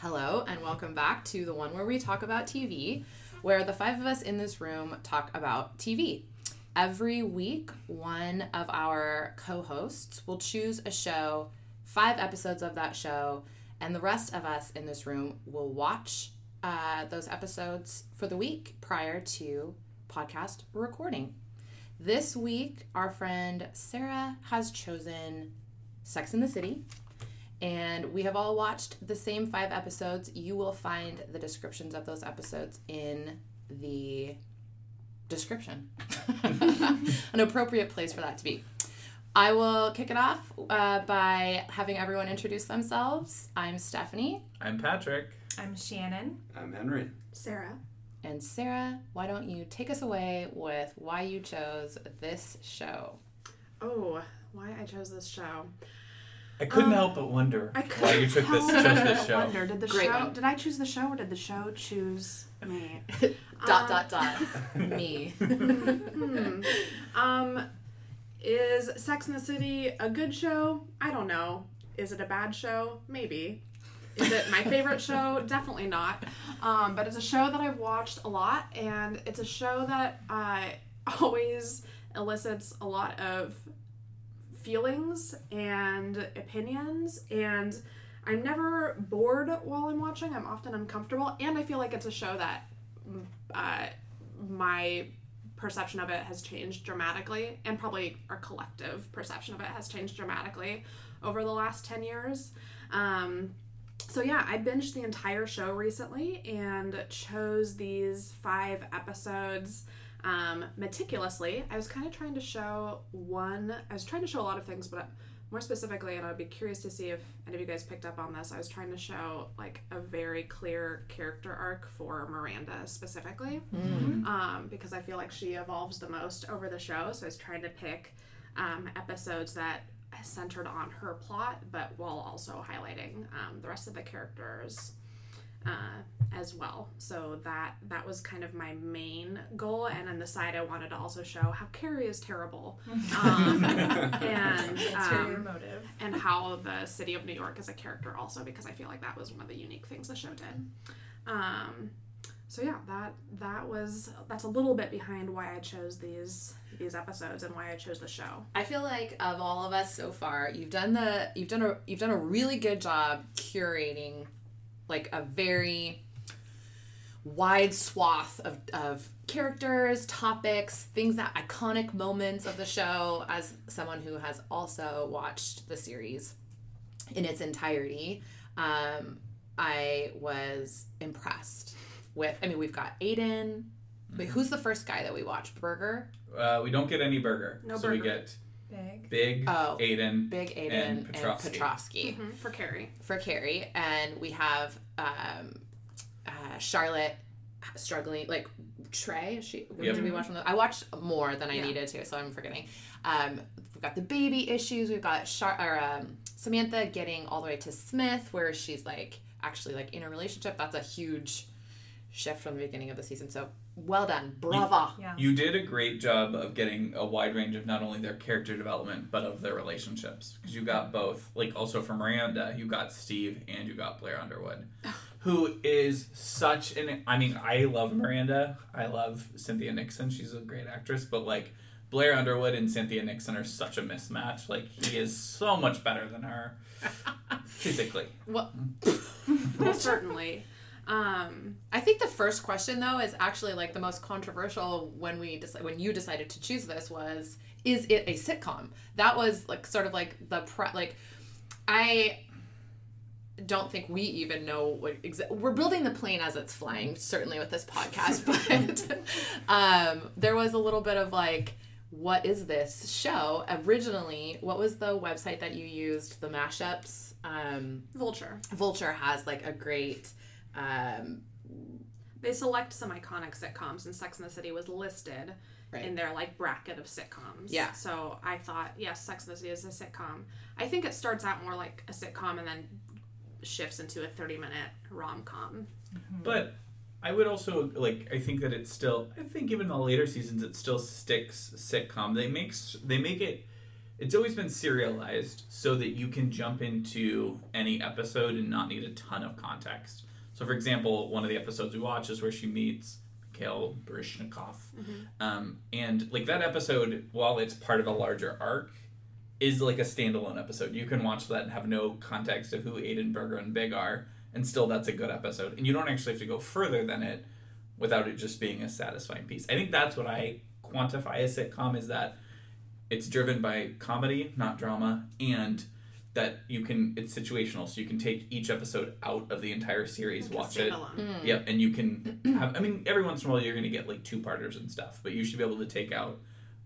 Hello, and welcome back to the one where we talk about TV, where the five of us in this room talk about TV. Every week, one of our co hosts will choose a show, five episodes of that show, and the rest of us in this room will watch uh, those episodes for the week prior to podcast recording. This week, our friend Sarah has chosen Sex in the City, and we have all watched the same five episodes. You will find the descriptions of those episodes in the description. An appropriate place for that to be. I will kick it off uh, by having everyone introduce themselves. I'm Stephanie. I'm Patrick. I'm Shannon. I'm Henry. Sarah. And Sarah, why don't you take us away with why you chose this show? Oh, why I chose this show. I couldn't Um, help but wonder I why you took this, chose this show. Wonder, did the Great show? one. Did I choose the show or did the show choose me? dot Um, dot dot. Me. Hmm. Um, is Sex in the City a good show? I don't know. Is it a bad show? Maybe. Is it my favorite show? Definitely not. Um, but it's a show that I've watched a lot, and it's a show that uh, always elicits a lot of feelings and opinions, and I'm never bored while I'm watching. I'm often uncomfortable, and I feel like it's a show that uh, my perception of it has changed dramatically, and probably our collective perception of it has changed dramatically over the last 10 years. Um, so, yeah, I binged the entire show recently and chose these five episodes um, meticulously. I was kind of trying to show one, I was trying to show a lot of things, but more specifically, and I'd be curious to see if any of you guys picked up on this, I was trying to show like a very clear character arc for Miranda specifically um, because I feel like she evolves the most over the show. So I was trying to pick um, episodes that centered on her plot, but while also highlighting um, the rest of the characters uh, as well. So that that was kind of my main goal, and on the side, I wanted to also show how Carrie is terrible, um, and um, motive. and how the city of New York is a character also because I feel like that was one of the unique things the show did. Um, so yeah, that that was that's a little bit behind why I chose these these episodes and why I chose the show. I feel like of all of us so far, you've done the you've done a you've done a really good job curating like a very wide swath of, of characters, topics, things that iconic moments of the show as someone who has also watched the series in its entirety. Um, I was impressed with I mean we've got Aidan. Wait, who's the first guy that we watched? Berger? Uh, we don't get any Berger. No so we Berger. get Big. Big, Oh. Aidan, Big Aidan And and Petrovsky. Petrovsky. Mhm, For Carrie, for Carrie, and we have um, uh, Charlotte struggling. Like Trey, is she Yep. did we watch? I watched more than I Yeah. needed to, so I'm forgetting. Um, we've got the baby issues. We've got Char- or, um, Samantha getting all the way to Smith, where she's like actually like in a relationship. That's a huge shift from the beginning of the season. So well done, brava. Yeah. You did a great job of getting a wide range of not only their character development but of their relationships because you got both. Like also for Miranda, you got Steve and you got Blair Underwood, who is such an. I mean, I love Miranda. I love Cynthia Nixon. She's a great actress, but like. Blair Underwood and Cynthia Nixon are such a mismatch. Like he is so much better than her physically. Well, well, mm-hmm. certainly. Um, I think the first question though is actually like the most controversial when we decide when you decided to choose this was is it a sitcom? That was like sort of like the pre- like I don't think we even know what exa- we're building the plane as it's flying certainly with this podcast but um there was a little bit of like what is this show originally what was the website that you used the mashups um Vulture. vulture has like a great um They select some iconic sitcoms, and Sex in the City was listed Right. in their like bracket of sitcoms. Yeah. So I thought, yes, Sex in the City is a sitcom. I think it starts out more like a sitcom and then shifts into a thirty-minute rom-com. But I would also like. I think that it's still. I think even the later seasons, it still sticks sitcom. They make s- they make it it's always been serialized so that you can jump into any episode and not need a ton of context. So, for example, one of the episodes we watch is where she meets Mikhail Baryshnikov. Um, and like that episode, while it's part of a larger arc, is like a standalone episode. You can watch that and have no context of who Aidan Berger and Big are, and still that's a good episode. And you don't actually have to go further than it without it just being a satisfying piece. I think that's what I quantify a sitcom is that it's driven by comedy, not drama, and that you can it's situational, so you can take each episode out of the entire series, Like watch it. standalone. Hmm. Yep, and you can have. I mean, every once in a while you're going to get like two parters and stuff, but you should be able to take out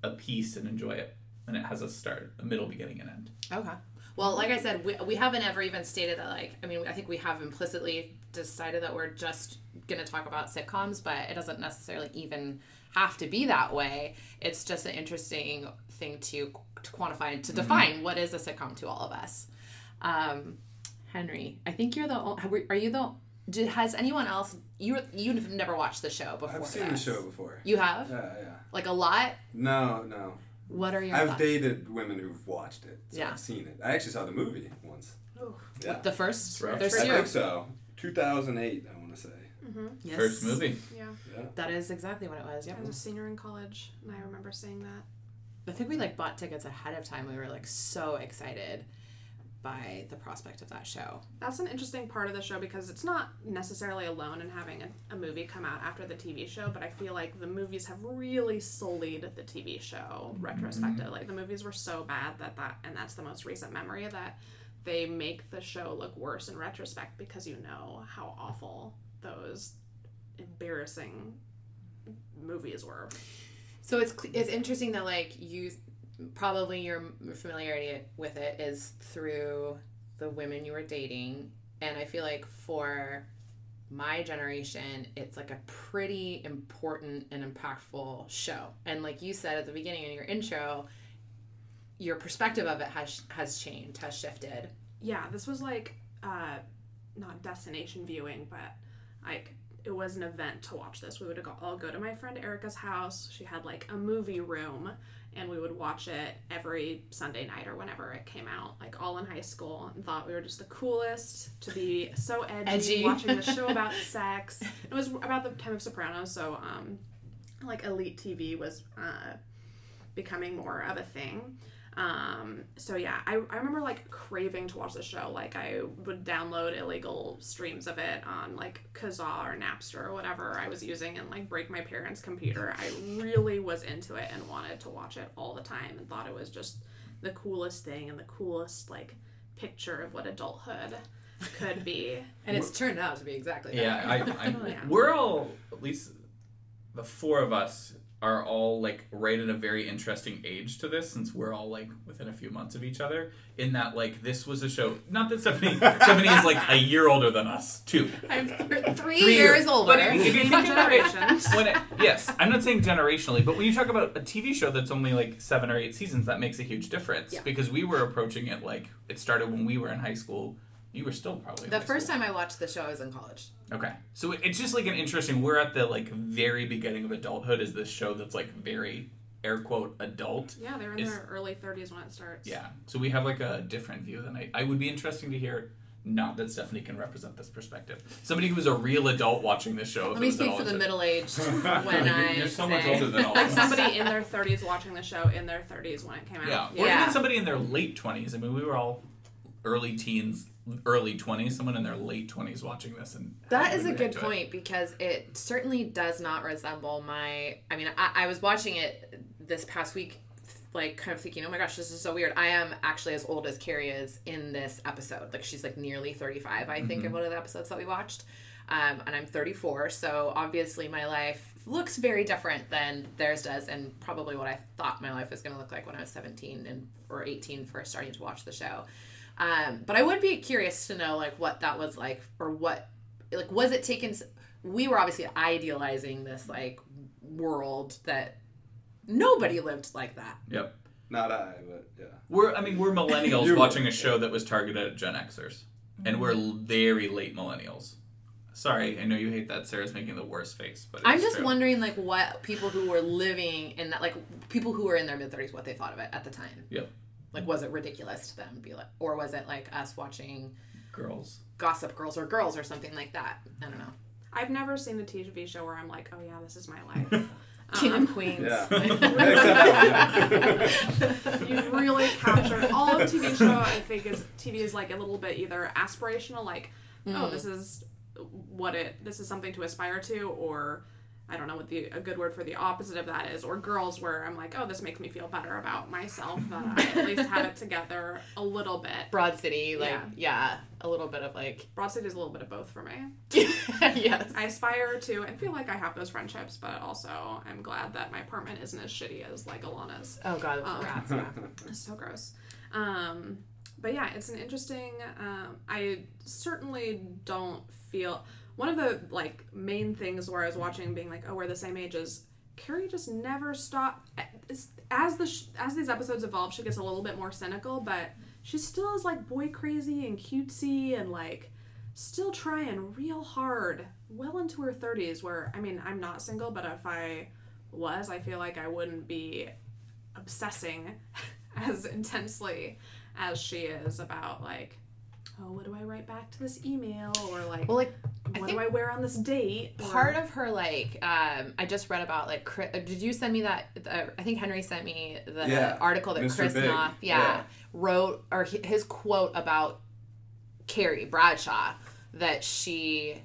a piece and enjoy it, and it has a start, a middle, beginning, and end. Okay. Well, like I said, we, we haven't ever even stated that, like, I mean, I think we have implicitly decided that we're just going to talk about sitcoms, but it doesn't necessarily even have to be that way. It's just an interesting thing to, to quantify and to define what is a sitcom to all of us. Um, Henry, I think you're the only, are you the, did, has anyone else, you, you've never watched the show before I've seen the show before. You have? Yeah, yeah. Like a lot? No, no. What are your I've thoughts? dated women who've watched it, so Yeah. I've seen it. I actually saw the movie once. Ooh. Yeah. The first? rough. There's I two. think so. 2008, I want to say. Yes. First movie. Yeah. Yeah. That is exactly what it was. Yep. I was a senior in college, and I remember seeing that. I think we like bought tickets ahead of time. We were like so excited by the prospect of that show. That's an interesting part of the show because it's not necessarily alone in having a, a movie come out after the TV show, but I feel like the movies have really sullied the TV show retrospective. Mm-hmm. Like the movies were so bad that that, and that's the most recent memory that they make the show look worse in retrospect because you know how awful those embarrassing movies were. So it's it's interesting that like you probably your familiarity with it is through the women you were dating, and I feel like for my generation, it's like a pretty important and impactful show. And like you said at the beginning in your intro, your perspective of it has has changed, has shifted. yeah, this was like uh, not destination viewing, but like it was an event to watch this. We would all go to my friend Erica's house. She had like a movie room, and we would watch it every Sunday night or whenever it came out. Like all in high school, and thought we were just the coolest to be so edgy, Edgy. watching the show about sex. It was about the time of Sopranos, so um, like elite TV was uh, becoming more of a thing. Um, so yeah, I, I remember like craving to watch the show. Like I would download illegal streams of it on like Kazaa or Napster or whatever I was using and like break my parents' computer. I really was into it and wanted to watch it all the time and thought it was just the coolest thing and the coolest like picture of what adulthood could be. And it's turned out to be exactly that. Yeah, I, I Yeah. we're all at least the four of us are all like right at a very interesting age to this since we're all like within a few months of each other in that like this was a show not that Stephanie Stephanie is like a year older than us too I'm th- three, Three years years. older. But if, if you think about generations. when it, yes I'm not saying generationally but when you talk about a TV show that's only like seven or eight seasons that makes a huge difference Yeah. because we were approaching it like it started when we were in high school you were still probably the high first school. time I watched the show, I was in college. Okay. So it's just like an interesting we're at the like very beginning of adulthood is this show that's like very air quote adult. Yeah, they're in Is- their early 30s when it starts. Yeah. So we have like a different view than I I would be interesting to hear not that Stephanie can represent this perspective. Somebody who was a real adult watching this show. if Let me was speak for the middle aged when You're- I You're so say, much older than all Like of us. somebody in their 30s watching the show in their 30s when it came out. Yeah. Or Yeah. even somebody in their late twenties. I mean we were all early teens, early twenties, someone in their late twenties watching this and That is a good to it. point because it certainly does not resemble my. I mean, I, I was watching it this past week, like kind of thinking, oh my gosh, this is so weird. I am actually as old as Carrie is in this episode. Like she's like nearly 35, I think, in one of the episodes that we watched. Um, and I'm 34, so obviously my life looks very different than theirs does, and probably what I thought my life was going to look like when I was 17 and or 18 first starting to watch the show. Um, but I would be curious to know like what that was like, or what like was it taken? We were obviously idealizing this like world that nobody lived like that. Yep. Not I, but yeah. We're, I mean, we're millennials watching a show that was targeted at Gen Xers, and we're very late millennials. Sorry, I know you hate that. Sarah's making the worst face, but I'm just true. wondering like what people who were living in that like people who were in their mid 30s what they thought of it at the time. Yep. Like, was it ridiculous to them? Be like, or was it like us watching Girls. Gossip Girls or Girls or something like that? I don't know. I've never seen a TV show where I'm like, oh yeah, this is my life. King Um, of Queens. Yeah. You've really captured all of TV show. I think is TV is like a little bit either aspirational, like oh this is what it this is something to aspire to, or I don't know what the a good word for the opposite of that is, or girls where I'm like oh this makes me feel better about myself that I at least have it together a little bit. Broad City, like, Yeah. yeah, a little bit of like, Broad City is a little bit of both for me. yes. I aspire to and feel like I have those friendships, but also I'm glad that my apartment isn't as shitty as like Ilana's. Oh, God, Um, rats, yeah. So gross. Um, but yeah, it's an interesting. Um, I certainly don't feel one of the like main things where I was watching, being like, oh, we're the same age is Carrie just never stopped. As the sh- as these episodes evolve, she gets a little bit more cynical, but she still is like boy crazy and cutesy and like still trying real hard, well into her thirties. Where I mean, I'm not single, but if I was, I feel like I wouldn't be obsessing as intensely as she is about like oh what do i write back to this email or like Well, like, what think do i wear on this date or- part of her like um i just read about like Chris, uh, did you send me that uh, i think henry sent me the Yeah, article that Mr. chris Big. Noth, yeah, Yeah. wrote or his quote about carrie bradshaw that she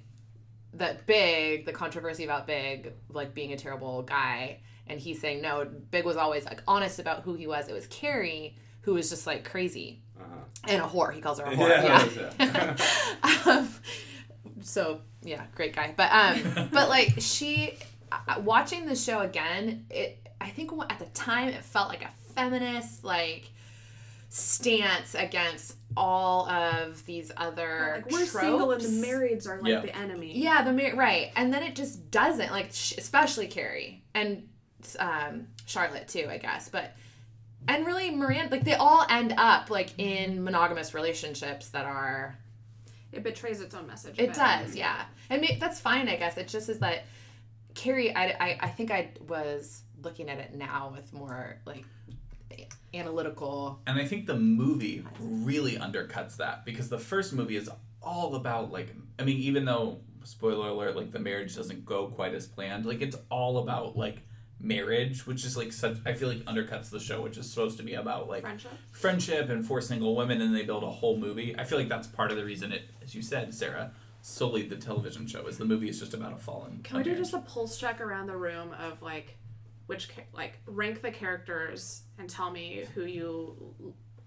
that big the controversy about big like being a terrible guy and he's saying no big was always like honest about who he was it was carrie who was just like crazy Uh-huh. and a whore. He calls her a whore. Yeah, yeah, um, so yeah great guy. But um but like she uh, watching the show again it i think at the time it felt like a feminist like stance against all of these other like we're tropes. single and the marrieds are like Yeah. the enemy. Yeah the mar- right. And then it just doesn't like sh- especially carrie and um charlotte too i guess. But and really miranda like they all end up like in monogamous relationships that are it betrays its own message it does, yeah. And may, that's fine, I guess. It just is that Carrie. I, I, I think I was looking at it now with more like analytical. And I think the movie really undercuts that because the first movie is all about like I mean even though spoiler alert like the marriage doesn't go quite as planned like it's all about like marriage which is like such I feel like undercuts the show which is supposed to be about like friendship friendship and four single women and they build a whole movie. I feel like that's part of the reason it as you said Sarah solely the television show is the movie is just about a fallen can we do just a pulse check around the room of like which like rank the characters and tell me who you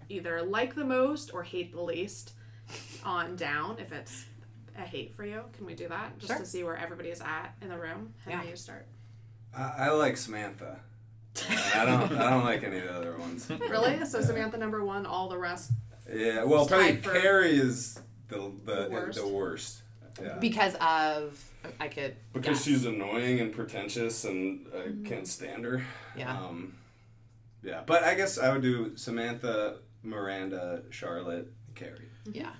either like the most or hate the least on down if it's a hate for you can we do that just Sure. to see where everybody is at in the room Henry, Yeah. you start I, I like Samantha. I don't. I don't like any of the other ones. really so Yeah. samantha number one all the rest Yeah. Well, probably tied for- Carrie is the the The worst. The worst. Yeah. because of I could Because guess. she's annoying and pretentious, and I can't stand her. Yeah. Um, yeah, but I guess I would do Samantha, Miranda, Charlotte, Carrie. yeah.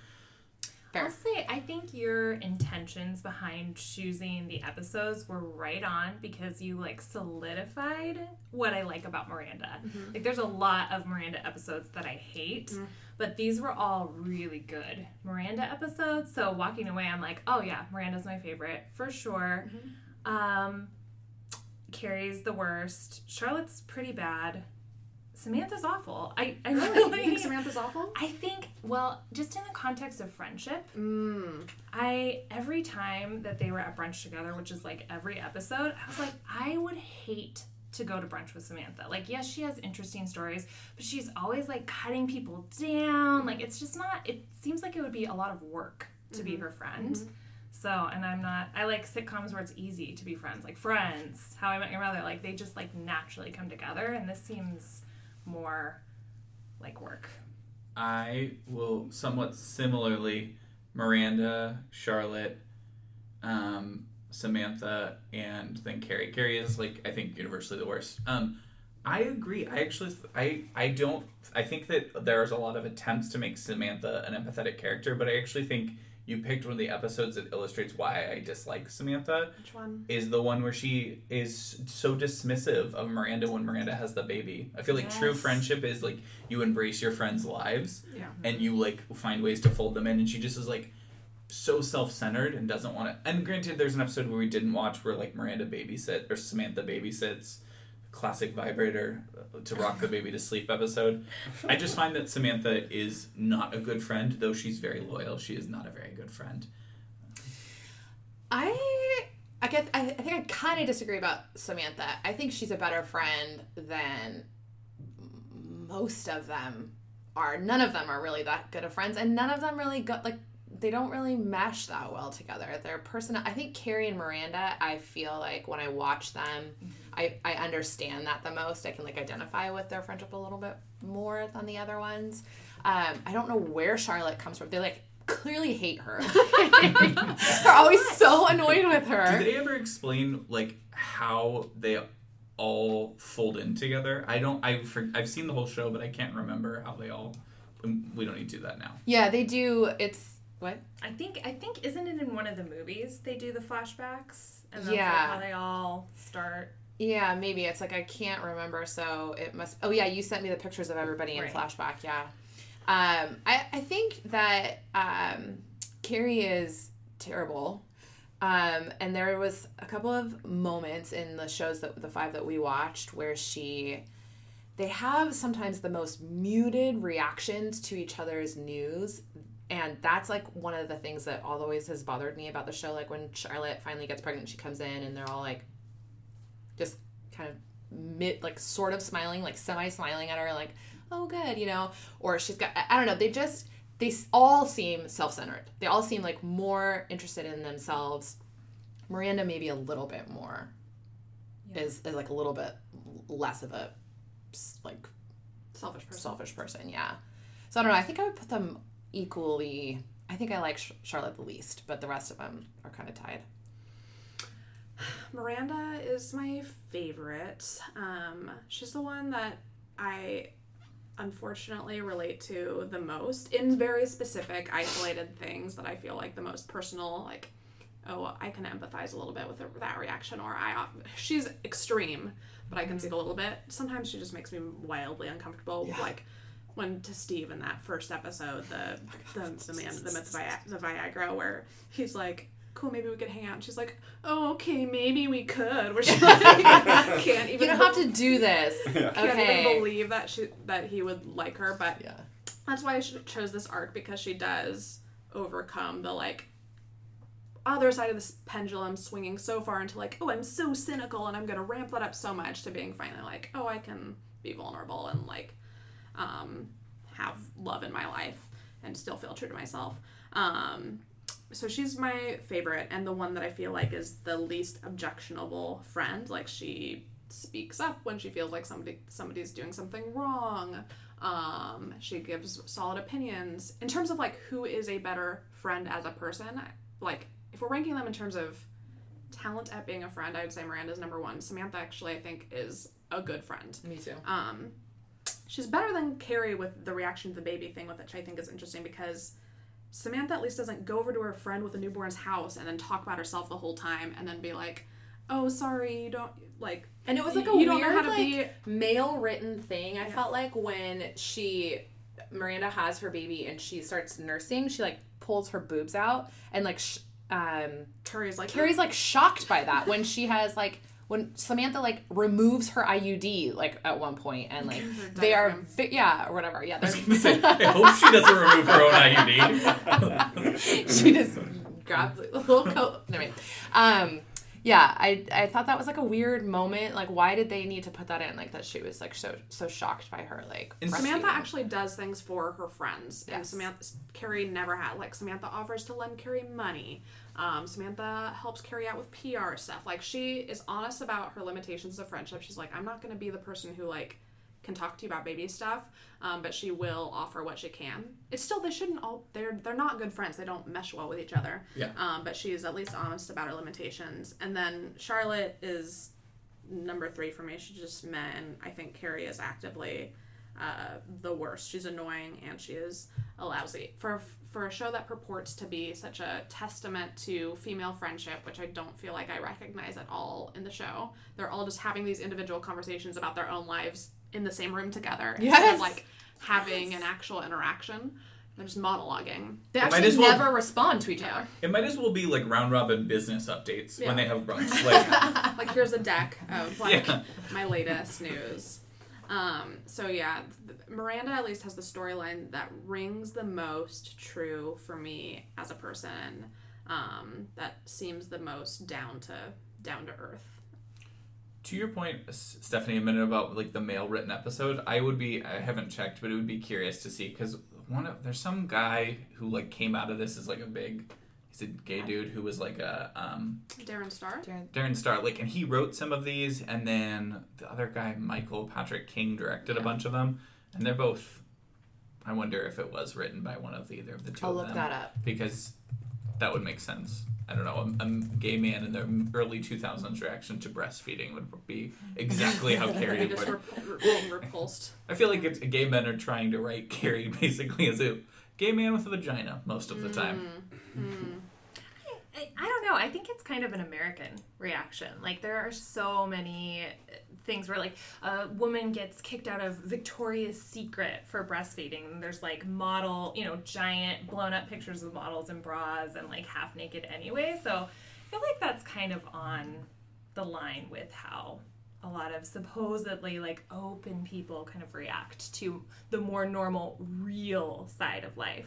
Fair. I'll say I think your intentions behind choosing the episodes were right on because you like solidified what I like about Miranda. Mm-hmm. Like there's a lot of Miranda episodes that I hate, mm-hmm. but these were all really good Miranda episodes. So walking away I'm like, "Oh yeah, Miranda's my favorite for sure." Mm-hmm. Um Carrie's the worst. Charlotte's pretty bad. Samantha's awful. I, I really think samantha's awful I think, well, just in the context of friendship, mm. I every time that they were at brunch together, which is like every episode, I was like, I would hate to go to brunch with Samantha. Like, yes, she has interesting stories, but she's always like cutting people down. Like, it's just not. It seems like it would be a lot of work to be her friend. So, and I'm not. I like sitcoms where it's easy to be friends, like Friends, How I Met Your Mother. Like, they just like naturally come together, and this seems more like work. I will somewhat similarly Miranda, Charlotte, um, Samantha, and then Carrie. Carrie is like I think universally the worst. Um, I agree. I actually I I don't I think that there's a lot of attempts to make Samantha an empathetic character, but I actually think you picked one of the episodes that illustrates why I dislike Samantha. Which one? Is the one where she is so dismissive of Miranda when Miranda has the baby. I feel like true friendship is like you embrace your friends' lives Yeah. Mm-hmm. and you like find ways to fold them in, and she just is like so self-centered and doesn't want to. And granted, there's an episode where we didn't watch where like Miranda babysits or Samantha babysits. Classic vibrator to rock the baby to sleep episode. I just find that Samantha is not a good friend, though she's very loyal. She is not a very good friend. I I get I, I think I kind of disagree about Samantha. I think she's a better friend than most of them are. None of them are really that good of friends, and none of them really got like they don't really mesh that well together. Their person, I think Carrie and Miranda. I feel like when I watch them, mm-hmm. I I understand that the most. I can like identify with their friendship a little bit more than the other ones. Um, I don't know where Charlotte comes from. They like clearly hate her. They're always so annoyed with her. Do they ever explain like how they all fold in together? I don't. I for, I've seen the whole show, but I can't remember how they all. We don't need to do that now. Yeah, they do. It's what? I think I think isn't it in one of the movies they do the flashbacks and that's like Yeah. how they all start. Yeah, maybe it's like I can't remember. So it must. Oh yeah, you sent me the pictures of everybody in Right. flashback. Yeah. Um, I I think that um, Carrie is terrible. Um, and there was a couple of moments in the shows that the five that we watched where she they have sometimes the most muted reactions to each other's news and that's like one of the things that always has bothered me about the show like when charlotte finally gets pregnant she comes in and they're all like just kind of mid like sort of smiling like semi smiling at her like oh good you know? Or she's got i don't know they just they all seem self-centered. They all seem like more interested in themselves. Miranda maybe a little bit more Yeah. is is like a little bit less of a like Selfish person. selfish person yeah. So i don't know i think i would put them equally i think i like Sh- charlotte the least but the rest of them are kind of tied Miranda is my favorite. Um, she's the one that I unfortunately relate to the most in very specific, isolated things that I feel like the most personal. Like, oh, I can empathize a little bit with that reaction, or I. She's extreme, but I can see it a little bit. Sometimes she just makes me wildly uncomfortable. Yeah. Like when to Steve in that first episode, the the, the man the myth Vi- the Viagra, where he's like. Cool, maybe we could hang out. And she's like, "Oh, okay, maybe we could." She like, can't even you don't have to do this Yeah. can't okay even believe that she that he would like her, but yeah that's why I chose this arc because she does overcome the like other side of this pendulum swinging so far into like, oh, I'm so cynical and I'm gonna ramp that up so much to being finally like, oh, I can be vulnerable and like um, have love in my life and still feel true to myself. Um, so she's my favorite and the one that I feel like is the least objectionable friend. Like she speaks up when she feels like somebody somebody's doing something wrong. Um, she gives solid opinions in terms of like who is a better friend as a person. Like if we're ranking them in terms of talent at being a friend, I would say Miranda's number one. Samantha actually I think is a good friend. me too Um, she's better than Carrie with the reaction to the baby thing, with which I think is interesting because Samantha at least doesn't go over to her friend with a newborn's house and then talk about herself the whole time and then be like, "Oh, sorry, you don't like." And it was like a You weird, don't know how to like, be- male written thing. I felt like when she, Miranda has her baby and she starts nursing, she like pulls her boobs out and like, sh- um, Carrie's like, Carrie's like shocked by that when she has like when Samantha like removes her IUD like at one point and like they are diaphragm. vi- yeah or whatever yeah I was they're gonna say, I hope she doesn't remove her own IUD. she just grabs a little coat. No, wait. Um, yeah, I I thought that was like a weird moment. Like, why did they need to put that in? Like that she was like so so shocked by her like. And Samantha actually does things for her friends, and Samantha Carrie never had. Like Samantha offers to lend Carrie money. Um, Samantha helps Carrie out with PR stuff. Like she is honest about her limitations of friendship. She's like, I'm not going to be the person who like can talk to you about baby stuff, um, but she will offer what she can. It's still they shouldn't all they're they're not good friends. They don't mesh well with each other. Yeah. Um, but she's at least honest about her limitations. And then Charlotte is number three for me. She just met, and I think Carrie is actively uh, the worst. She's annoying and she is a lousy for for a show that purports to be such a testament to female friendship, which I don't feel like I recognize at all in the show. They're all just having these individual conversations about their own lives in the same room together instead of like having an actual interaction. They're just monologuing. They It might actually as well- never respond to each other. It might as well be like round robin business updates Yeah. when they have brunch. Like, like here's a deck of like Yeah. my latest news. Um, so yeah, th- Miranda at least has the storyline that rings the most true for me as a person. Um, that seems the most down to down to earth. To your point, Stephanie, a minute about like the male written episode, I would be I haven't checked, but it would be curious to see because one of there's some guy who like came out of this as like a big he's a gay dude who was like a um Darren Star. Darren Star, like, and he wrote some of these, and then the other guy, Michael Patrick King, directed a bunch of them, and they're both. I wonder if it was written by one of the, either of the 2 I'll of look them that up. because that would make sense. I don't know. A, a gay man in the early 2000s reaction to breastfeeding would be exactly how Carrie They would. just rep- repulsed. I feel like it's gay men are trying to write Carrie basically as a gay man with a vagina most of the mm-hmm. time. Mm-hmm. I, I don't know. I think it's kind of an American reaction. Like there are so many things where like a woman gets kicked out of Victoria's Secret for breastfeeding. And there's like model, you know, giant blown up pictures of models in bras and like half naked anyway. So I feel like that's kind of on the line with how a lot of supposedly like open people kind of react to the more normal real side of life.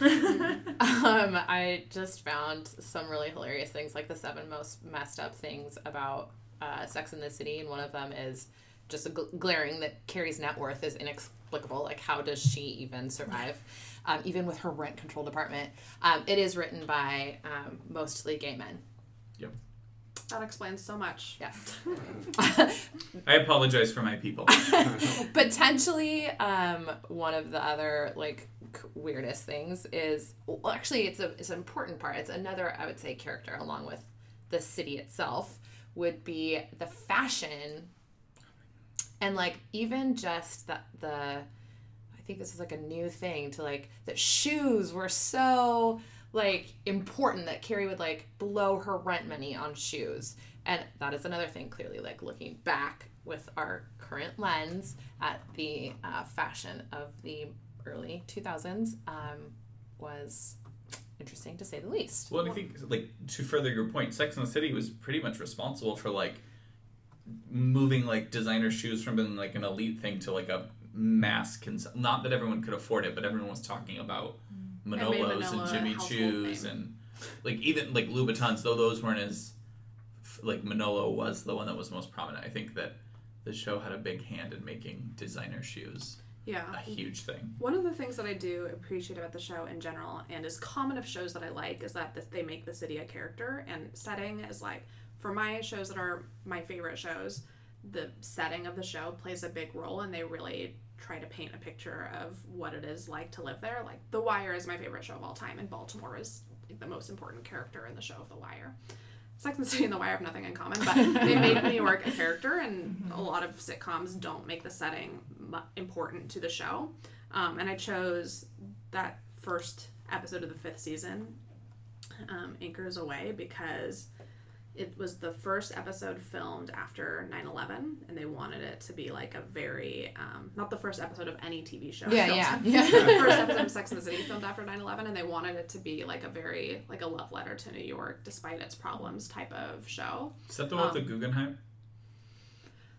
Um, I just found some really hilarious things, like the seven most messed up things about uh, Sex in the City, and one of them is just a gl- glaring that Carrie's net worth is inexplicable. Like, how does she even survive, um, even with her rent control department? Um, it is written by um, mostly gay men. Yep. That explains so much. Yes. I apologize for my people. potentially um one of the other like c- weirdest things is well actually it's a it's an important part it's another i would say character along with the city itself would be the fashion. And like even just the the i think this is like a new thing to like that shoes were so like important that carrie would like blow her rent money on shoes. And that is another thing clearly like looking back with our current lens at the uh, fashion of the early 2000s um, was interesting to say the least Well, I think like to further your point, Sex and the City was pretty much responsible for like moving like designer shoes from being like an elite thing to like a mass cons- not that everyone could afford it, but everyone was talking about mm. made Manolos and, Jimmy Choos and like even like Louboutins, though those weren't as like Manolo was the one that was most prominent. I think that the show had a big hand in making designer shoes Yeah. a huge thing. One of the things that I do appreciate about the show in general, and is common of shows that I like, is that they make the city a character, and setting is like, for my shows that are my favorite shows, the setting of the show plays a big role, and they really try to paint a picture of what it is like to live there. Like, The Wire is my favorite show of all time, and Baltimore is the most important character in the show of The Wire. Sex and the City and The Wire have nothing in common, but they make New York a character, and a lot of sitcoms don't make the setting important to the show. Um, and I chose that first episode of the fifth season, um, Anchors Away, because it was the first episode filmed after 9 11, and they wanted it to be like a very, um, not the first episode of any TV show. yeah filmed yeah the yeah first episode of Sex and the City filmed after 9/11 and they wanted it to be like a very like a love letter to New York despite its problems type of show. Is that the one Um, with the Guggenheim?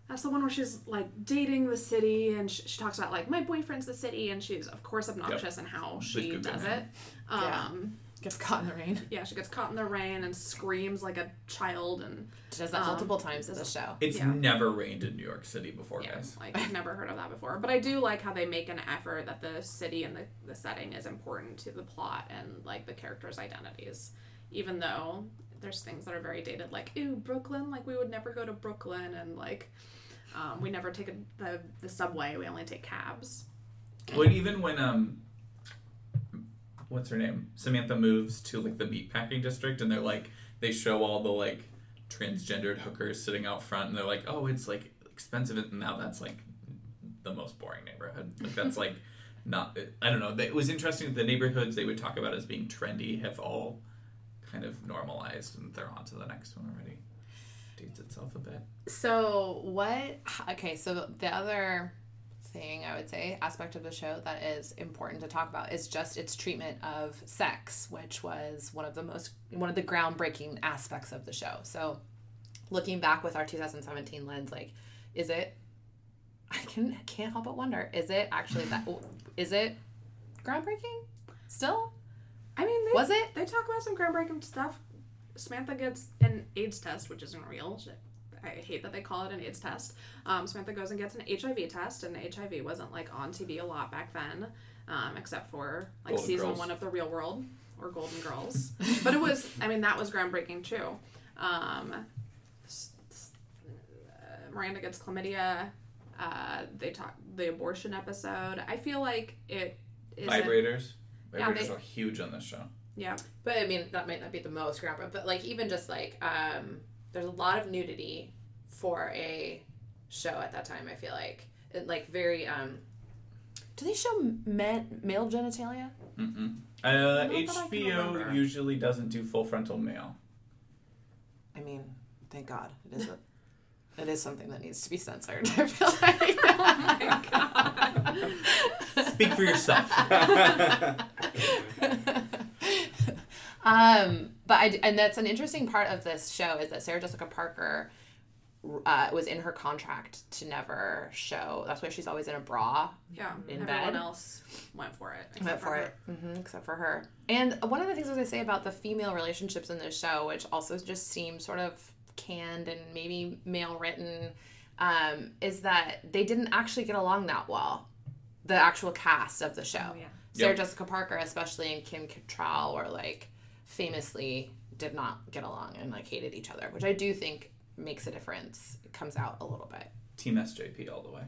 That's the one where she's like dating the city and she, she talks about like my boyfriend's the city and she's of course obnoxious in how she does it. Um gets caught in the rain yeah, she gets caught in the rain and screams like a child and she does that Um, multiple times in the show It's yeah. never rained in New York City before, yeah, guys. like I've never heard of that before. But I do like how they make an effort that the city and the, the setting is important to the plot and like the characters' identities. Even though there's things that are very dated, like, ew, Brooklyn, like we would never go to Brooklyn and like um, we never take a, the, the subway, we only take cabs. Well, even when um, what's her name? Samantha moves to like the meatpacking district, and they're like, they show all the like transgendered hookers sitting out front, and they're like, oh, it's like expensive, and now that's like the most boring neighborhood. Like that's like not. I don't know. It was interesting. The neighborhoods they would talk about as being trendy have all kind of normalized, and they're on to the next one already. Dates itself a bit. So what? Okay, so the other thing I would say aspect of the show that is important to talk about is just its treatment of sex, which was one of the most one of the groundbreaking aspects of the show. So looking back with our 2017 lens, like, is it? I can can't help but wonder: is it actually that? Is it groundbreaking? Still, I mean, they, was it? They talk about some groundbreaking stuff. Samantha gets an AIDS test, which isn't real. I hate that they call it an AIDS test. Um, Samantha goes and gets an HIV test, and HIV wasn't like on TV a lot back then, um, except for like Golden season Girls. one of The Real World or Golden Girls. but it was, I mean, that was groundbreaking too. Um, s- s- uh, Miranda gets chlamydia. Uh, they talk the abortion episode. I feel like it is. Vibrators. Yeah, Vibrators they- are huge on this show. Yeah. But I mean, that might not be the most groundbreaking, but like even just like um, there's a lot of nudity for a show at that time. I feel like it, like very. Um, do they show men male genitalia? Mm-mm. Uh, Not that I can HBO usually doesn't do full frontal male. I mean, thank God it is. A, it is something that needs to be censored. I feel like. Speak for yourself. um, but I and that's an interesting part of this show is that Sarah Jessica Parker uh, was in her contract to never show. That's why she's always in a bra. Yeah. In Everyone bed. else went for it. Went except for her. it, hmm except for her. And one of the things I was gonna say about the female relationships in this show, which also just seem sort of canned and maybe male written, um, is that they didn't actually get along that well. The actual cast of the show. Oh, yeah. Sarah Yep. Jessica Parker, especially and Kim Cattrall, were like famously did not get along and like hated each other, which I do think makes a difference. It comes out a little bit. Team SJP all the way.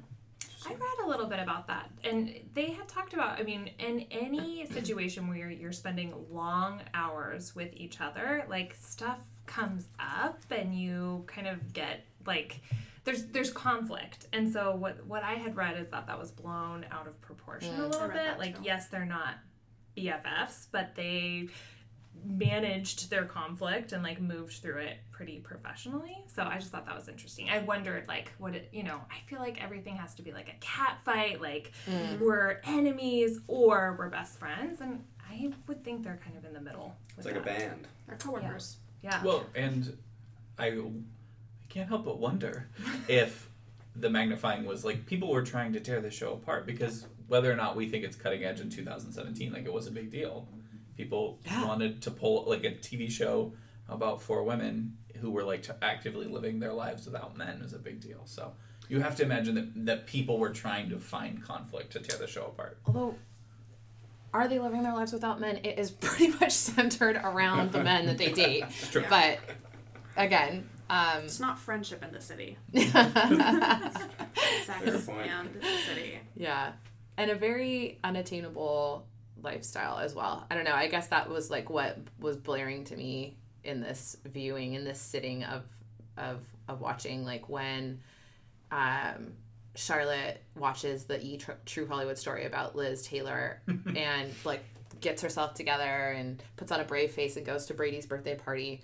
I read a little bit about that, and they had talked about. I mean, in any situation where you're, you're spending long hours with each other, like stuff comes up, and you kind of get like there's there's conflict, and so what what I had read is that that was blown out of proportion a Mm. little bit. Like, too. yes, they're not BFFs, but they managed their conflict and like moved through it pretty professionally. So I just thought that was interesting. I wondered like what it you know, I feel like everything has to be like a cat fight, like mm. we're enemies or we're best friends and I would think they're kind of in the middle. It's with like a band. They're coworkers. Yeah. Well, and I, I can't help but wonder if the magnifying was like people were trying to tear the show apart because whether or not we think it's cutting edge in 2017, like it was a big deal. People Yeah. wanted to pull like a TV show about four women who were like actively living their lives without men was a big deal. So you have to imagine that that people were trying to find conflict to tear the show apart. Although, are they living their lives without men? It is pretty much centered around the men that they date. True. But again, um, It's not friendship in the city. yeah, Sex and the city. and a very unattainable lifestyle as well. I don't know. I guess that was like what was blaring to me in this viewing, in this sitting of of of watching, like when um, Charlotte watches the E True Hollywood story about Liz Taylor and like gets herself together and puts on a brave face and goes to Brady's birthday party.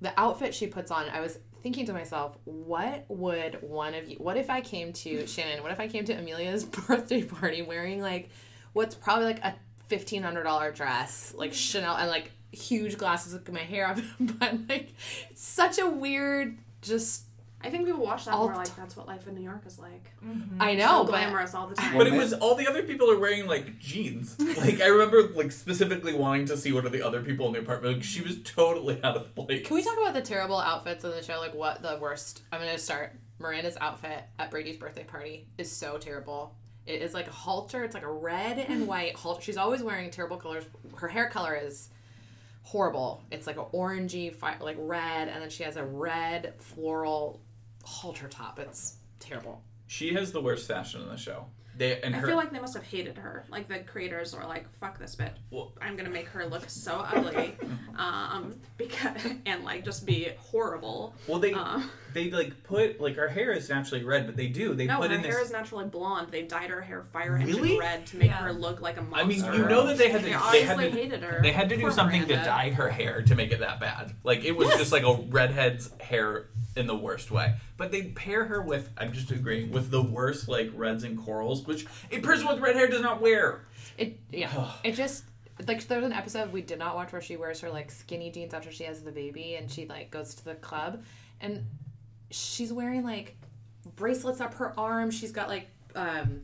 The outfit she puts on, I was thinking to myself, what would one of you, what if I came to Shannon, what if I came to Amelia's birthday party wearing like what's probably like a $1,500 dress, like mm-hmm. Chanel, and like huge glasses with my hair up, but like it's such a weird, just, I think people watch that and we're like, that's what life in New York is like. Mm-hmm. I so know, but glamorous all the time. But it was all the other people are wearing like jeans. Like I remember like specifically wanting to see what are the other people in the apartment. Like she was totally out of place. Can we talk about the terrible outfits on the show? Like, what the worst? I'm gonna start. Miranda's outfit at Brady's birthday party is so terrible. It is like a halter. It's like a red and mm. white halter. She's always wearing terrible colors. Her hair color is horrible. It's like an orangey, fi- like red, and then she has a red floral halter top. It's terrible. She has the worst fashion in the show. They and I her feel like they must have hated her. Like the creators were like, "Fuck this bitch. Well- I'm gonna make her look so ugly," um, because and like just be horrible. Well, they Uh, they like put like her hair is naturally red, but they do they no, put her in hair this. is naturally blonde. They dyed her hair fire engine Really? red to make Yeah. her look like a monster. I mean, you know that they had to They they obviously had to hated her. they had to do Poor something to dye her hair to make it that bad. Like it was just like a redhead's hair in the worst way. But they pair her with I'm just agreeing with the worst like reds and corals, which a person with red hair does not wear. It yeah. it just like there's an episode we did not watch where she wears her like skinny jeans after she has the baby and she like goes to the club and she's wearing like bracelets up her arm. She's got like um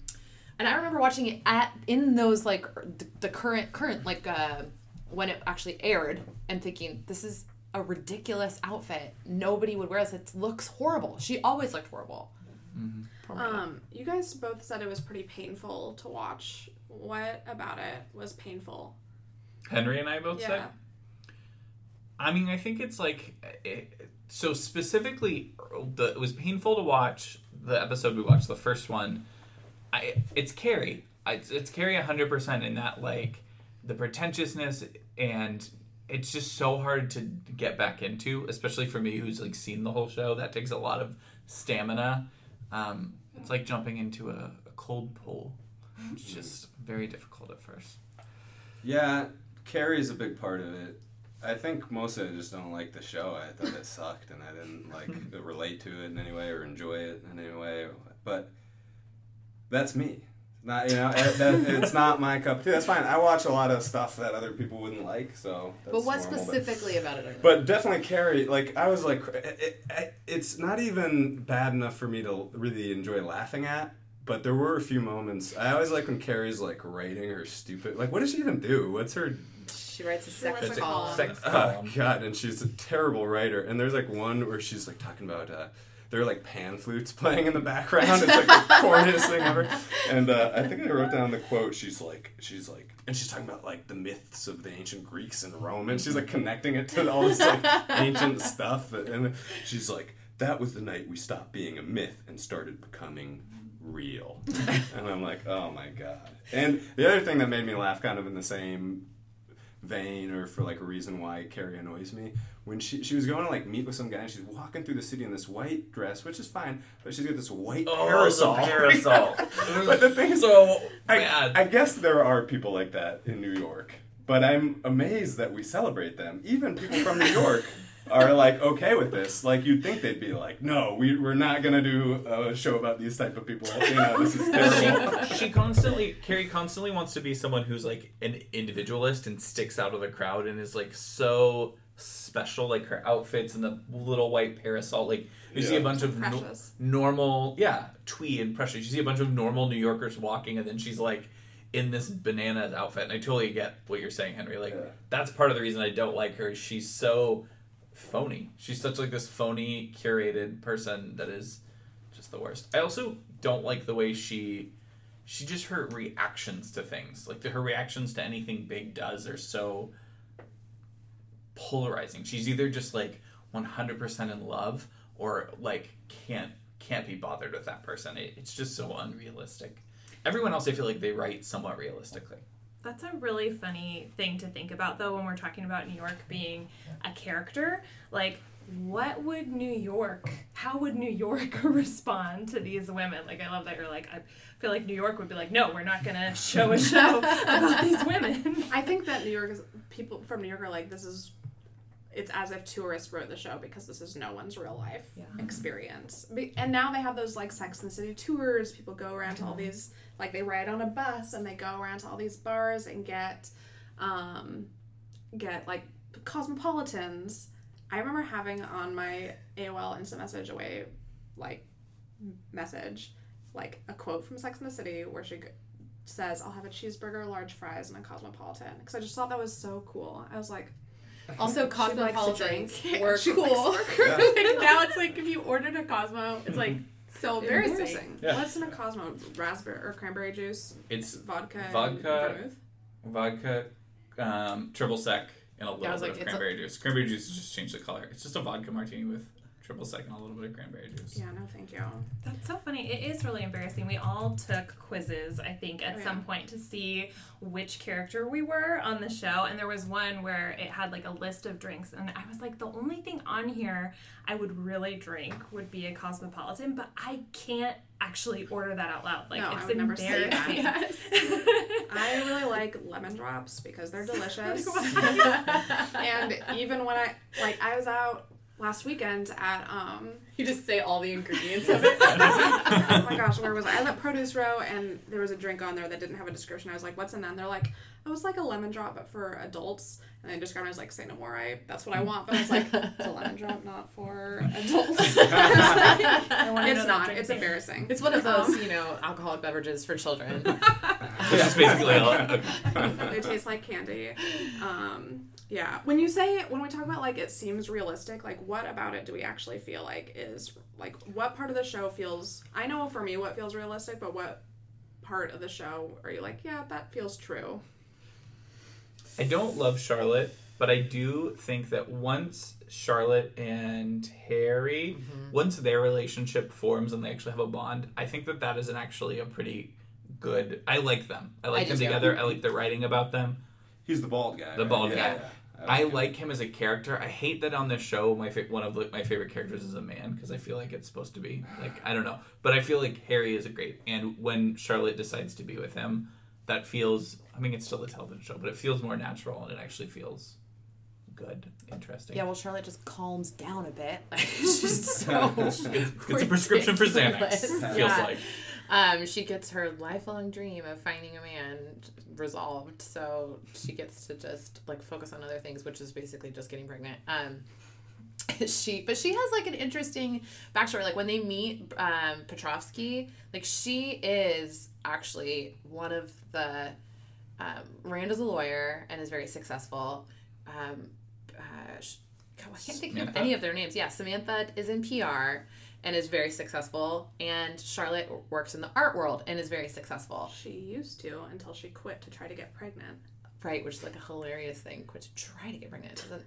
and I remember watching it at in those like the, the current current like uh when it actually aired and thinking this is a ridiculous outfit. Nobody would wear this. It looks horrible. She always looked horrible. Poor Miranda. Um, you guys both said it was pretty painful to watch. What about it was painful? Henry and I both said. I mean, I think it's like it, so specifically. The it was painful to watch the episode we watched, the first one. I it's Carrie. I, it's, it's Carrie hundred percent in that like the pretentiousness and it's just so hard to get back into, especially for me who's like seen the whole show. That takes a lot of stamina. Um, it's like jumping into a, a cold pool. It's just very difficult at first. Yeah, Carrie's a big part of it. I think mostly I just don't like the show. I thought it sucked, and I didn't like relate to it in any way or enjoy it in any way. But that's me. Not you know, it- that, it's not my cup of tea. That's fine. I watch a lot of stuff that other people wouldn't like, so. That's but what normal, but- specifically about it? are you But definitely Carrie, like I was like, it, it, it's not even bad enough for me to really enjoy laughing at. But there were a few moments. I always like when Carrie's like writing her stupid. Like, what does she even do? What's her? She writes a She sex writes a column. Sex Oh column. God! And she's a terrible writer. And there's like one where she's like talking about. Uh, there are like pan flutes playing in the background. It's like the corniest thing ever. And uh, I think I wrote down the quote. She's like, she's like, and she's talking about like the myths of the ancient Greeks and Rome, and she's like connecting it to all this like ancient stuff. And she's like, that was the night we stopped being a myth and started becoming real. and I'm like, oh my god. And the other thing that made me laugh, kind of in the same vein or for like a reason why Carrie annoys me. When she she was going to like meet with some guy and she's walking through the city in this white dress, which is fine, but she's got this white Oh, parasol. parasol. but the thing is, so I. I guess there are people like that in New York, but I'm amazed that we celebrate them. Even people from New York are like okay with this. Like you'd think they'd be like, no, we we're not gonna do a show about these type of people. You know, this is terrible. she, she constantly Carrie constantly wants to be someone who's like an individualist and sticks out of the crowd and is like so special like her outfits and the little white parasol like you see a bunch of no- normal yeah twee and precious. You see a bunch of normal new yorkers walking and then she's like in this bananas outfit and i totally get what you're saying henry. Like Yeah. that's part of the reason i don't like her. She's so phony. She's such like this phony curated person that is just the worst. I also don't like the way she she just her reactions to things. Like the, her reactions to anything big does are so polarizing she's either just like 100% in love or like can't can't be bothered with that person it, it's just so unrealistic everyone else i feel like they write somewhat realistically That's a really funny thing to think about, though, when we're talking about New York being a character. Like, what would New York, how would New York respond to these women? Like, I love that you're like, I feel like New York would be like, no, we're not going to show a show about these women. I think that New York is people from New York are like this is it's as if tourists wrote the show because this is no one's real life Yeah. experience. And now they have those like Sex and the City tours. People go around to all these like they ride on a bus and they go around to all these bars and get um get like cosmopolitans. I remember having on my AOL instant message away like message like a quote from Sex and the City where she says, "I'll have a cheeseburger, large fries, and a cosmopolitan." Because I just thought that was so cool. I was like, Also, she likes to cosmopolitans drink. were She cool. likes like now it's like if you ordered a Cosmo, it's like so Embarrassing. embarrassing. Yeah. What's in a Cosmo? Raspberry or cranberry juice, it's vodka, Vodka. vodka um, triple sec and a little I was bit like, of it's a- cranberry juice cranberry juice just changed the color it's just a vodka martini with triple sec and a little bit of cranberry juice. Yeah, no, thank you. That's so funny. It is really embarrassing. We all took quizzes, I think, at Oh, yeah. some point to see which character we were on the show. And there was one where it had like a list of drinks. And I was like, the only thing on here I would really drink would be a cosmopolitan, but I can't actually order that out loud. Like, No, I it's would never say that. embarrassing. I really like lemon drops because they're delicious. and even when I like I was out last weekend at um You just say all the ingredients of it. oh my gosh, where was I? I was at Produce Row and there was a drink on there that didn't have a description. I was like, what's in that? And they're like, oh, it's like a lemon drop but for adults. And they described it as like say no more. I that's what I want. But I was like, it's a lemon drop not for adults. I wanna it's not. It's too. embarrassing. It's one of those, Um, you know, alcoholic beverages for children. Which is basically a, they taste like candy. Um, yeah. When you say when we talk about like it seems realistic, like what about it do we actually feel like is like what part of the show feels? I know for me what feels realistic, but what part of the show are you like? Yeah, that feels true. I don't love Charlotte, but I do think that once Charlotte and Harry, mm-hmm. once their relationship forms and they actually have a bond, I think that that is an actually a pretty good. I like them. I like I them do too. together. I like the writing about them. He's the bald guy. The right? bald Yeah, guy. Yeah. I like him as a character. I hate that on this show, my fa- one of the, my favorite characters is a man because I feel like it's supposed to be like I don't know, but I feel like Harry is a great. And when Charlotte decides to be with him, that feels. I mean, it's still a television show, but it feels more natural and it actually feels good, interesting. yeah, well, Charlotte just calms down a bit. Like, it's just so. it's, it's a prescription for Xanax. ridiculous. Feels Yeah. like. Um, she gets her lifelong dream of finding a man resolved, so she gets to just like focus on other things, which is basically just getting pregnant. Um, she, but she has like an interesting backstory. Like when they meet um, Petrovsky, like she is actually one of the. Um, Miranda's a lawyer and is very successful. Um, uh, sh- God, I can't think of any of their names. Yeah, Samantha is in PR and is very successful, and Charlotte works in the art world and is very successful. She used to until she quit to try to get pregnant. Right, which is like a hilarious thing. Quit to try to get pregnant it doesn't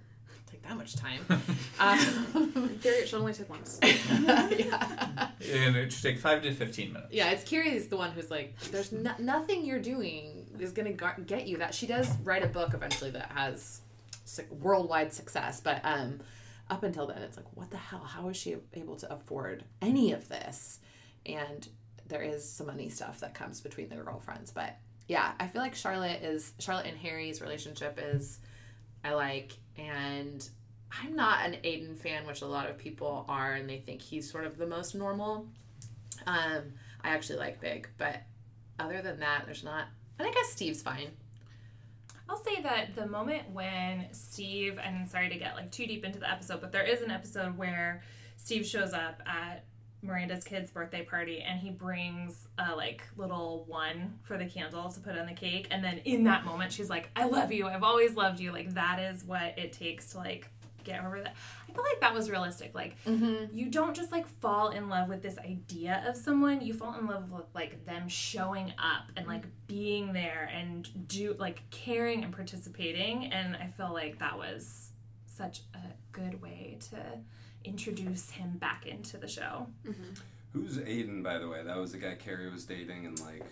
take that much time. um, In theory, it should only take once. yeah. And it should take five to fifteen minutes. Yeah, it's Carrie's the one who's like, there's no- nothing you're doing is gonna gar- get you that. She does write a book eventually that has su- worldwide success, but um, up until then, it's like, what the hell? How is she able to afford any of this? And there is some money stuff that comes between their girlfriends, but yeah, I feel like Charlotte is Charlotte and Harry's relationship is I like, and I'm not an Aidan fan, which a lot of people are, and they think he's sort of the most normal. Um, I actually like Big, but other than that, there's not. And I guess Steve's fine. I'll say that the moment when Steve, and sorry to get like too deep into the episode, but there is an episode where Steve shows up at Miranda's kid's birthday party and he brings a like little one for the candle to put on the cake. And then in that moment, she's like, I love you. I've always loved you. Like, that is what it takes to like get over that. I feel like that was realistic. Like, mm-hmm. you don't just like fall in love with this idea of someone you fall in love with like them showing up and like being there and do like caring and participating and i feel like that was such a good way to introduce him back into the show mm-hmm. Who's Aidan, by the way? That was the guy Carrie was dating, and like,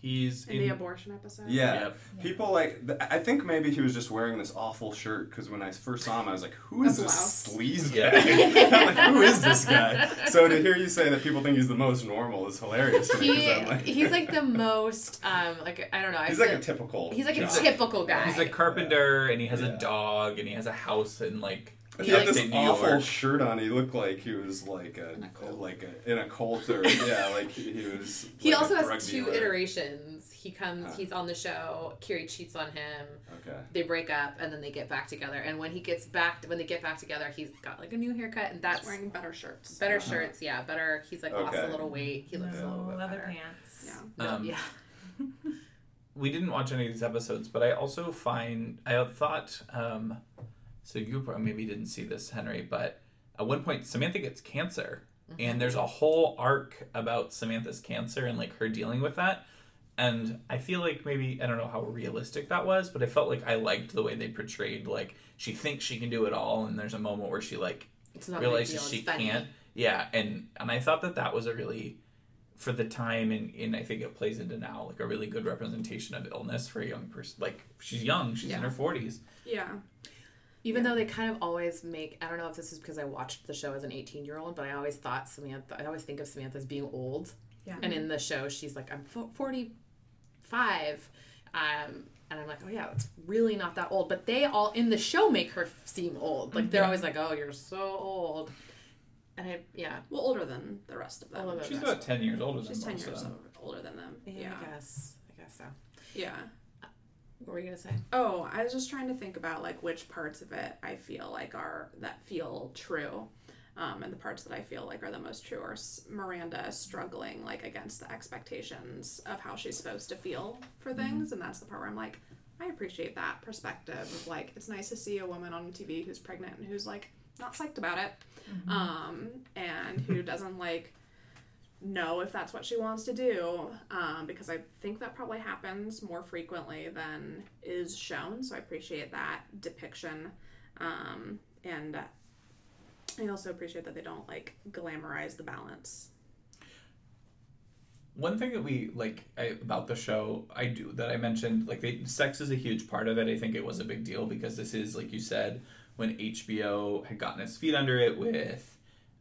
He's In the abortion episode. yeah, Yep. people like. th- I think maybe he was just wearing this awful shirt because when I first saw him, I was like, "Who is this blouse. sleaze guy? I'm like, who is this guy?" So to hear you say that people think he's the most normal is hilarious to me. 'cause He like, he's like the most um like I don't know. I he's like feel- a typical. he's like a guy. typical guy. He's a carpenter and he has Yeah. a dog and he has a house and like He had this New awful York. shirt on. He looked like he was like a, In a cult. like a, in a cult or yeah, like he, he was. he like also a drug has two dealer. iterations. He comes, Huh. he's on the show. Carrie cheats on him. Okay. They break up, and then they get back together. And when he gets back, when they get back together, he's got like a new haircut, and He's that's wearing better shirts. better Uh-huh. shirts. Yeah, better. He's like lost a little weight. He looks a little no bit leather better. pants Yeah. Um, yeah. we didn't watch any of these episodes, but I also find I thought um, so you probably maybe didn't see this, Henry, but at one point Samantha gets cancer, and there's a whole arc about Samantha's cancer and like her dealing with that. And I feel like maybe I don't know how realistic that was, but I felt like I liked the way they portrayed like she thinks she can do it all, and there's a moment where she like realizes she can't. Yeah, and and I thought that that was a really, for the time, and, and I think it plays into now like a really good representation of illness for a young person. Like she's young, she's in her forties. Yeah. Even though they kind of always make, I don't know if this is because I watched the show as an 18 year old, but I always thought Samantha, I always think of Samantha as being old. Yeah. And in the show, she's like, I'm 45. Um, and I'm like, oh yeah, it's really not that old. But they all in the show make her seem old. Like they're always like, oh, you're so old. And I, yeah, Well, older than the rest of them. She's about ten years older than She's ten years them. older than them. yeah, Yeah. I guess, I guess so. Yeah. What were you gonna say? Oh, I was just trying to think about like which parts of it I feel like are that feel true. Um, and the parts that I feel like are the most true are Miranda struggling like against the expectations of how she's supposed to feel for things, and that's the part where I'm like, I appreciate that perspective of like it's nice to see a woman on TV who's pregnant and who's like not psyched about it, um, and who doesn't like know if that's what she wants to do um, because I think that probably happens more frequently than is shown. So I appreciate that depiction. Um, and I also appreciate that they don't like glamorize the balance. One thing that we like I, about the show, I do that I mentioned, like they, sex is a huge part of it. I think it was a big deal because this is, like you said, when HBO had gotten its feet under it with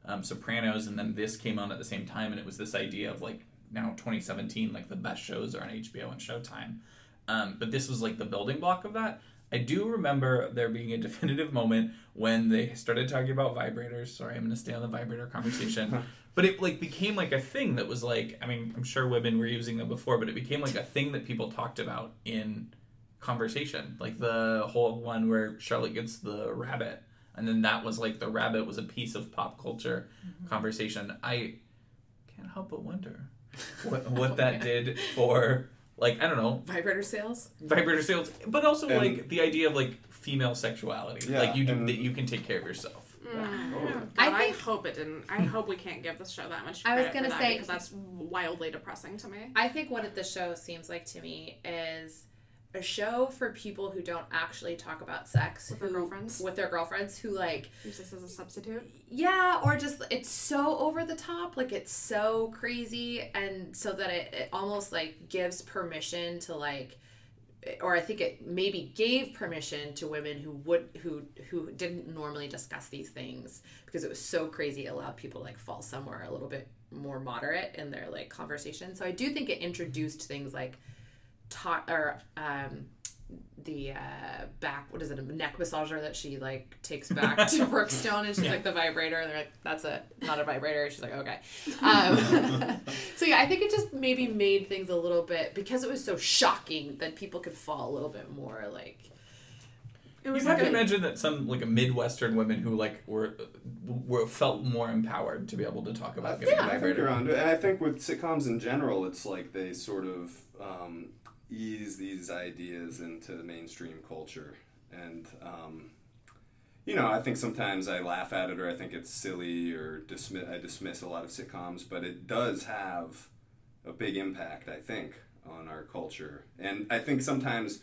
um, Sopranos, and then this came on at the same time, and it was this idea of like now 2017, like the best shows are on HBO and Showtime. Um, but this was like the building block of that. I do remember there being a definitive moment when they started talking about vibrators. Sorry, I'm going to stay on the vibrator conversation. but it like became like a thing that was like, I mean, I'm sure women were using them before, but it became like a thing that people talked about in conversation. Like the whole one where Charlotte gets the rabbit, and then that was like the rabbit was a piece of pop culture mm-hmm. conversation. I can't help but wonder what what that did for like I don't know Vibrator sales? vibrator sales, but also And- like the idea of like female sexuality, Yeah, like you do, and- that you can take care of yourself. Mm. Oh, God, I I, hope it didn't. I hope we can't give this show that much. I was gonna for that say- because that's wildly depressing to me. I think what the show seems like to me is a show for people who don't actually talk about sex With their girlfriends? with their girlfriends who like Use this as a substitute. yeah or just it's so over the top like it's so crazy and so that it, it almost like gives permission to like or i think it maybe gave permission to women who would who who didn't normally discuss these things because it was so crazy it allowed people to like fall somewhere a little bit more moderate in their like conversation so i do think it introduced things like taught or um the uh back what is it a neck massager that she like takes back to Brookstone and she's Yeah. like the vibrator and they're like that's a not a vibrator she's like okay um, so yeah I think it just maybe made things a little bit because it was so shocking that people could fall a little bit more like It You was have like to imagine that some like a midwestern women who like were were felt more empowered to be able to talk about getting Yeah. a I think vibrator. you're onto it. I think with sitcoms in general, it's like they sort of um, ease these ideas into the mainstream culture. And, um, you know, I think sometimes I laugh at it or I think it's silly or dismiss, I dismiss a lot of sitcoms, but it does have a big impact, I think, on our culture. And I think sometimes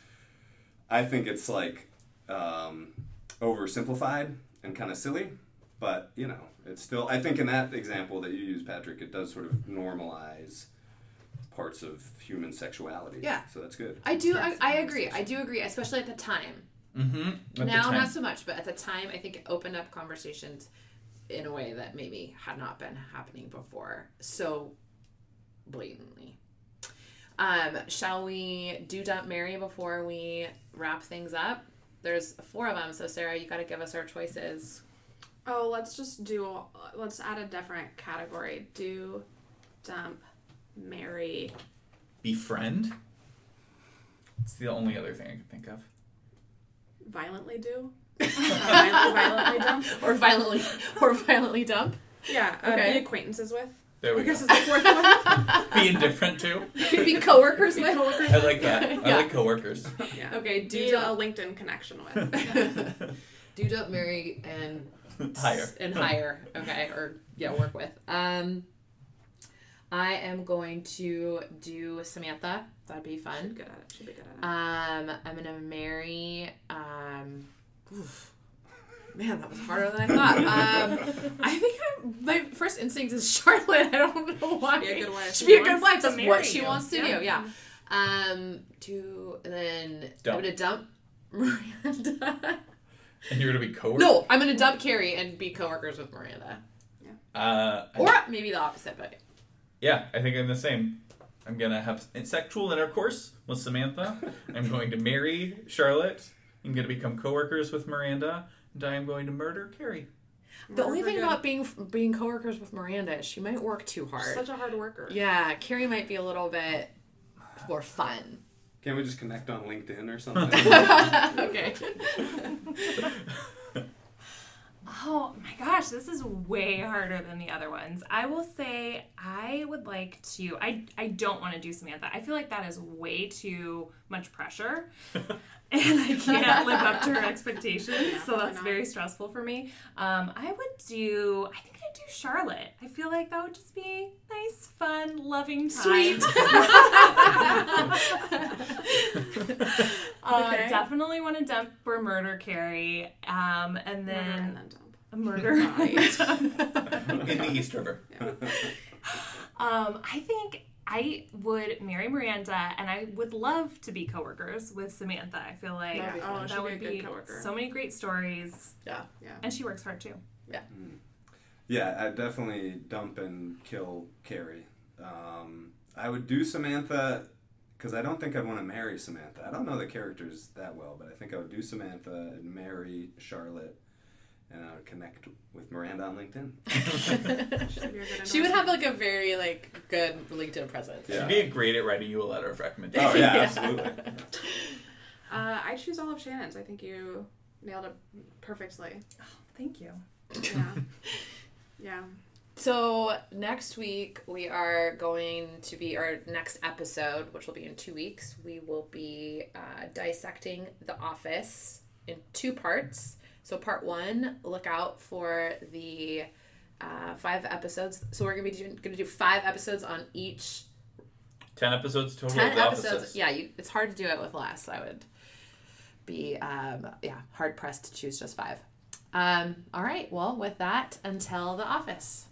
I think it's like um, oversimplified and kind of silly, but you know, it's still. I think in that example that you use, Patrick, it does sort of normalize parts of human sexuality. Yeah. So that's good. I do I, I agree I do agree especially at the time Mm-hmm. now not so much but at the time I think it opened up conversations in a way that maybe had not been happening before so blatantly um shall we do dump mary before we wrap things up there's four of them so sarah you got to give us our choices oh, let's just do. Let's add a different category. Do, dump, marry. Befriend. It's the only other thing I can think of. violently do. violently, violently dump. or violently or violently dump Yeah, uh, Okay. be acquaintances with. There we I go. guess is the fourth one. Be indifferent too. be coworkers Be with coworkers I like that. I Yeah. like coworkers. Yeah. okay do Be a dump LinkedIn connection with. do dump marry and Higher. and hire okay or yeah work with um i am going to do samantha that'd be Should fun be good at it. Should be good at it. um i'm gonna marry um oof. Man, that was harder than I thought. Um, I think I'm, my first instinct is Charlotte. I don't know why. Be a good wife. She'd be a good wife. to That's what she you. wants to Yeah. do. Yeah. Um. To then Dump. I'm gonna dump Miranda. And you're gonna be co no, I'm gonna dump Carrie and be coworkers with Miranda, Uh, or maybe the opposite. But yeah, I think I'm the same. I'm gonna have sexual intercourse with Samantha. I'm going to marry Charlotte. I'm gonna become coworkers with Miranda, and I am going to murder Carrie. the only thing good. about being being coworkers with Miranda is she might work too hard. Such a hard worker. yeah, Carrie might be a little bit more fun. Can't we just connect on LinkedIn or something? okay. Oh my gosh, this is way harder than the other ones. I will say I would like to I I don't want to do Samantha. I feel like that is way too much pressure. and I can't live up to her expectations, so that's very stressful for me. Um, I would do I think I'd do Charlotte. I feel like that would just be nice, fun, loving time. Sweet. Uh, Okay. Definitely want to dump or murder Carrie. Um, and Murder then and then dump. A murder. In the East River. Um, I think I would marry Miranda, and I would love to be coworkers with Samantha. I feel like That'd be that. She'd be a would good be so many great stories, yeah. Yeah. and she works hard too. Yeah. Yeah, I'd definitely dump and kill Carrie. Um, I would do Samantha because I don't think I'd want to marry Samantha. I don't know the characters that well, but I think I would do Samantha and marry Charlotte, and I would connect with Miranda on LinkedIn. She'd be a good She would have like a very like good LinkedIn presence. Yeah. She'd be great at writing you a letter of recommendation. Oh yeah, Yeah. absolutely. Uh, I choose all of Shannon's. I think you nailed it perfectly. Thank you. Yeah. yeah. So next week we are going to be our next episode, which will be in two weeks. We will be uh, dissecting The Office in two parts. So part one, look out for the uh, five episodes. So we're gonna be doing, gonna do five episodes on each Ten episodes total ten episodes. Offices. Yeah, you, it's hard to do it with less. I would be um, yeah hard pressed to choose just five. Um, all right. Well, with that, until The Office.